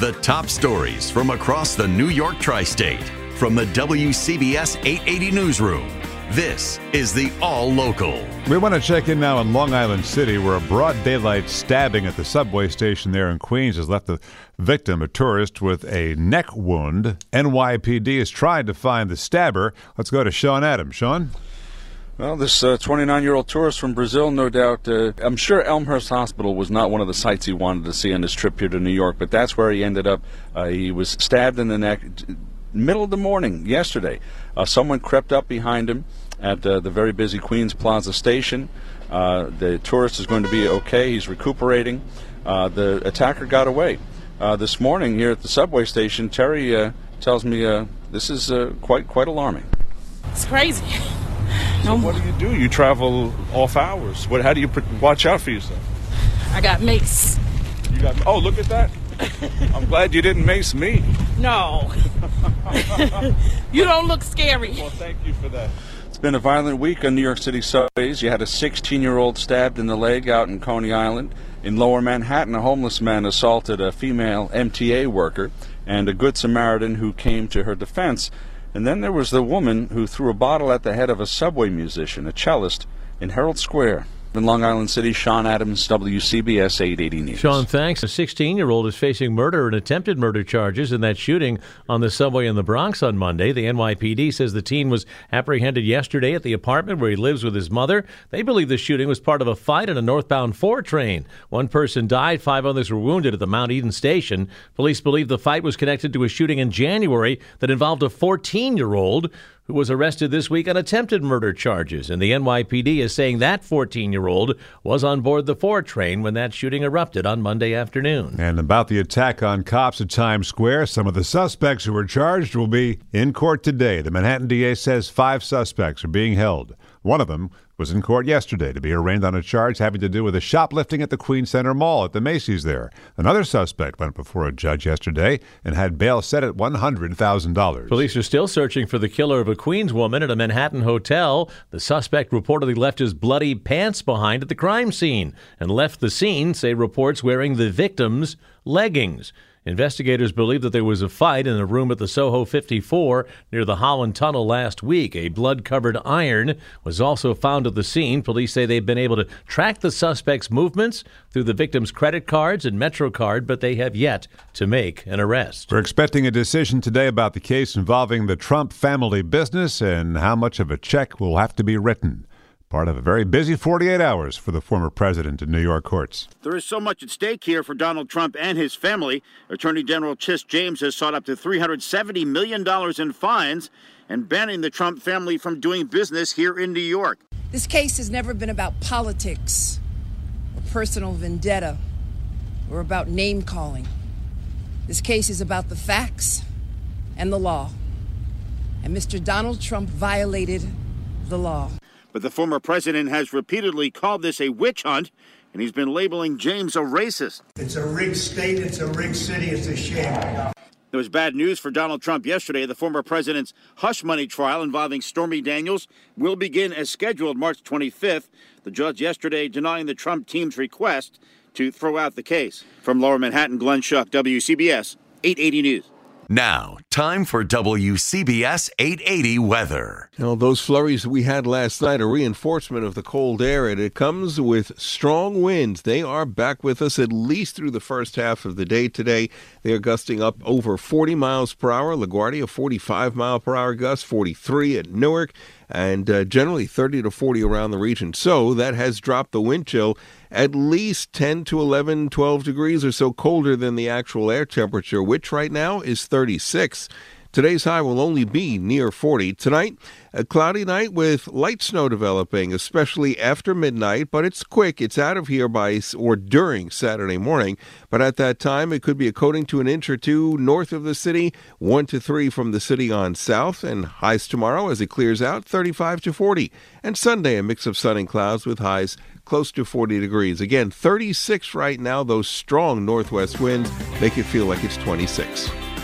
The top stories from across the New York tri state from the WCBS 880 Newsroom. This is the All Local. We want to check in now in Long Island City, where a broad daylight stabbing at the subway station there in Queens has left the victim, a tourist, with a neck wound. NYPD is trying to find the stabber. Let's go to Sean Adams. Sean? Well, this 29 uh, year old tourist from Brazil, no doubt, uh, I'm sure Elmhurst Hospital was not one of the sites he wanted to see on his trip here to New York, but that's where he ended up. Uh, he was stabbed in the neck middle of the morning yesterday. Uh, someone crept up behind him at uh, the very busy Queens Plaza station. Uh, the tourist is going to be okay. He's recuperating. The attacker got away. This morning here at the subway station, Terry tells me this is quite quite alarming. It's crazy. What do you do? You travel off hours. What? How do you watch out for yourself? I got mace. You got? Oh, look at that. I'm glad you didn't mace me. No. you don't look scary. Well, thank you for that. It's been a violent week on New York City subways. You had a 16 year old stabbed in the leg out in Coney Island. In lower Manhattan, a homeless man assaulted a female MTA worker and a Good Samaritan who came to her defense. And then there was the woman who threw a bottle at the head of a subway musician, a cellist, in Herald Square. In Long Island City, Sean Adams, WCBS 880 News. Sean, thanks. A 16 year old is facing murder and attempted murder charges in that shooting on the subway in the Bronx on Monday. The NYPD says the teen was apprehended yesterday at the apartment where he lives with his mother. They believe the shooting was part of a fight on a northbound 4 train. One person died, five others were wounded at the Mount Eden station. Police believe the fight was connected to a shooting in January that involved a 14 year old who was arrested this week on attempted murder charges. And the NYPD is saying that 14 year old was on board the 4 train when that shooting erupted on Monday afternoon. And about the attack on cops at Times Square, some of the suspects who were charged will be in court today. The Manhattan DA says five suspects are being held. One of them was in court yesterday to be arraigned on a charge having to do with a shoplifting at the Queens Center Mall at the Macy's there. Another suspect went before a judge yesterday and had bail set at $100,000. Police are still searching for the killer of a Queens woman at a Manhattan hotel. The suspect reportedly left his bloody pants behind at the crime scene and left the scene, say reports, wearing the victim's leggings. Investigators believe that there was a fight in a room at the Soho 54 near the Holland Tunnel last week. A blood covered iron was also found at the scene. Police say they've been able to track the suspect's movements through the victim's credit cards and MetroCard, but they have yet to make an arrest. We're expecting a decision today about the case involving the Trump family business and how much of a check will have to be written. Part of a very busy 48 hours for the former president in New York courts. There is so much at stake here for Donald Trump and his family. Attorney General Tish James has sought up to $370 million in fines and banning the Trump family from doing business here in New York. This case has never been about politics or personal vendetta or about name calling. This case is about the facts and the law. And Mr. Donald Trump violated the law. But the former president has repeatedly called this a witch hunt, and he's been labeling James a racist. It's a rigged state, it's a rigged city, it's a shame. There was bad news for Donald Trump yesterday. The former president's hush money trial involving Stormy Daniels will begin as scheduled March 25th. The judge yesterday denying the Trump team's request to throw out the case. From Lower Manhattan, Glenn Schuck, WCBS 880 News. Now, time for WCBS 880 weather. Now, those flurries we had last night are reinforcement of the cold air, and it comes with strong winds. They are back with us at least through the first half of the day today. They are gusting up over 40 miles per hour. LaGuardia, 45 mile per hour gust, 43 at Newark and uh, generally 30 to 40 around the region. So that has dropped the wind chill at least 10 to 11, 12 degrees or so colder than the actual air temperature, which right now is 36. Today's high will only be near 40. Tonight, a cloudy night with light snow developing, especially after midnight, but it's quick. It's out of here by or during Saturday morning. But at that time, it could be a coating to an inch or two north of the city, one to three from the city on south, and highs tomorrow as it clears out 35 to 40. And Sunday, a mix of sun and clouds with highs close to 40 degrees. Again, 36 right now. Those strong northwest winds make it feel like it's 26.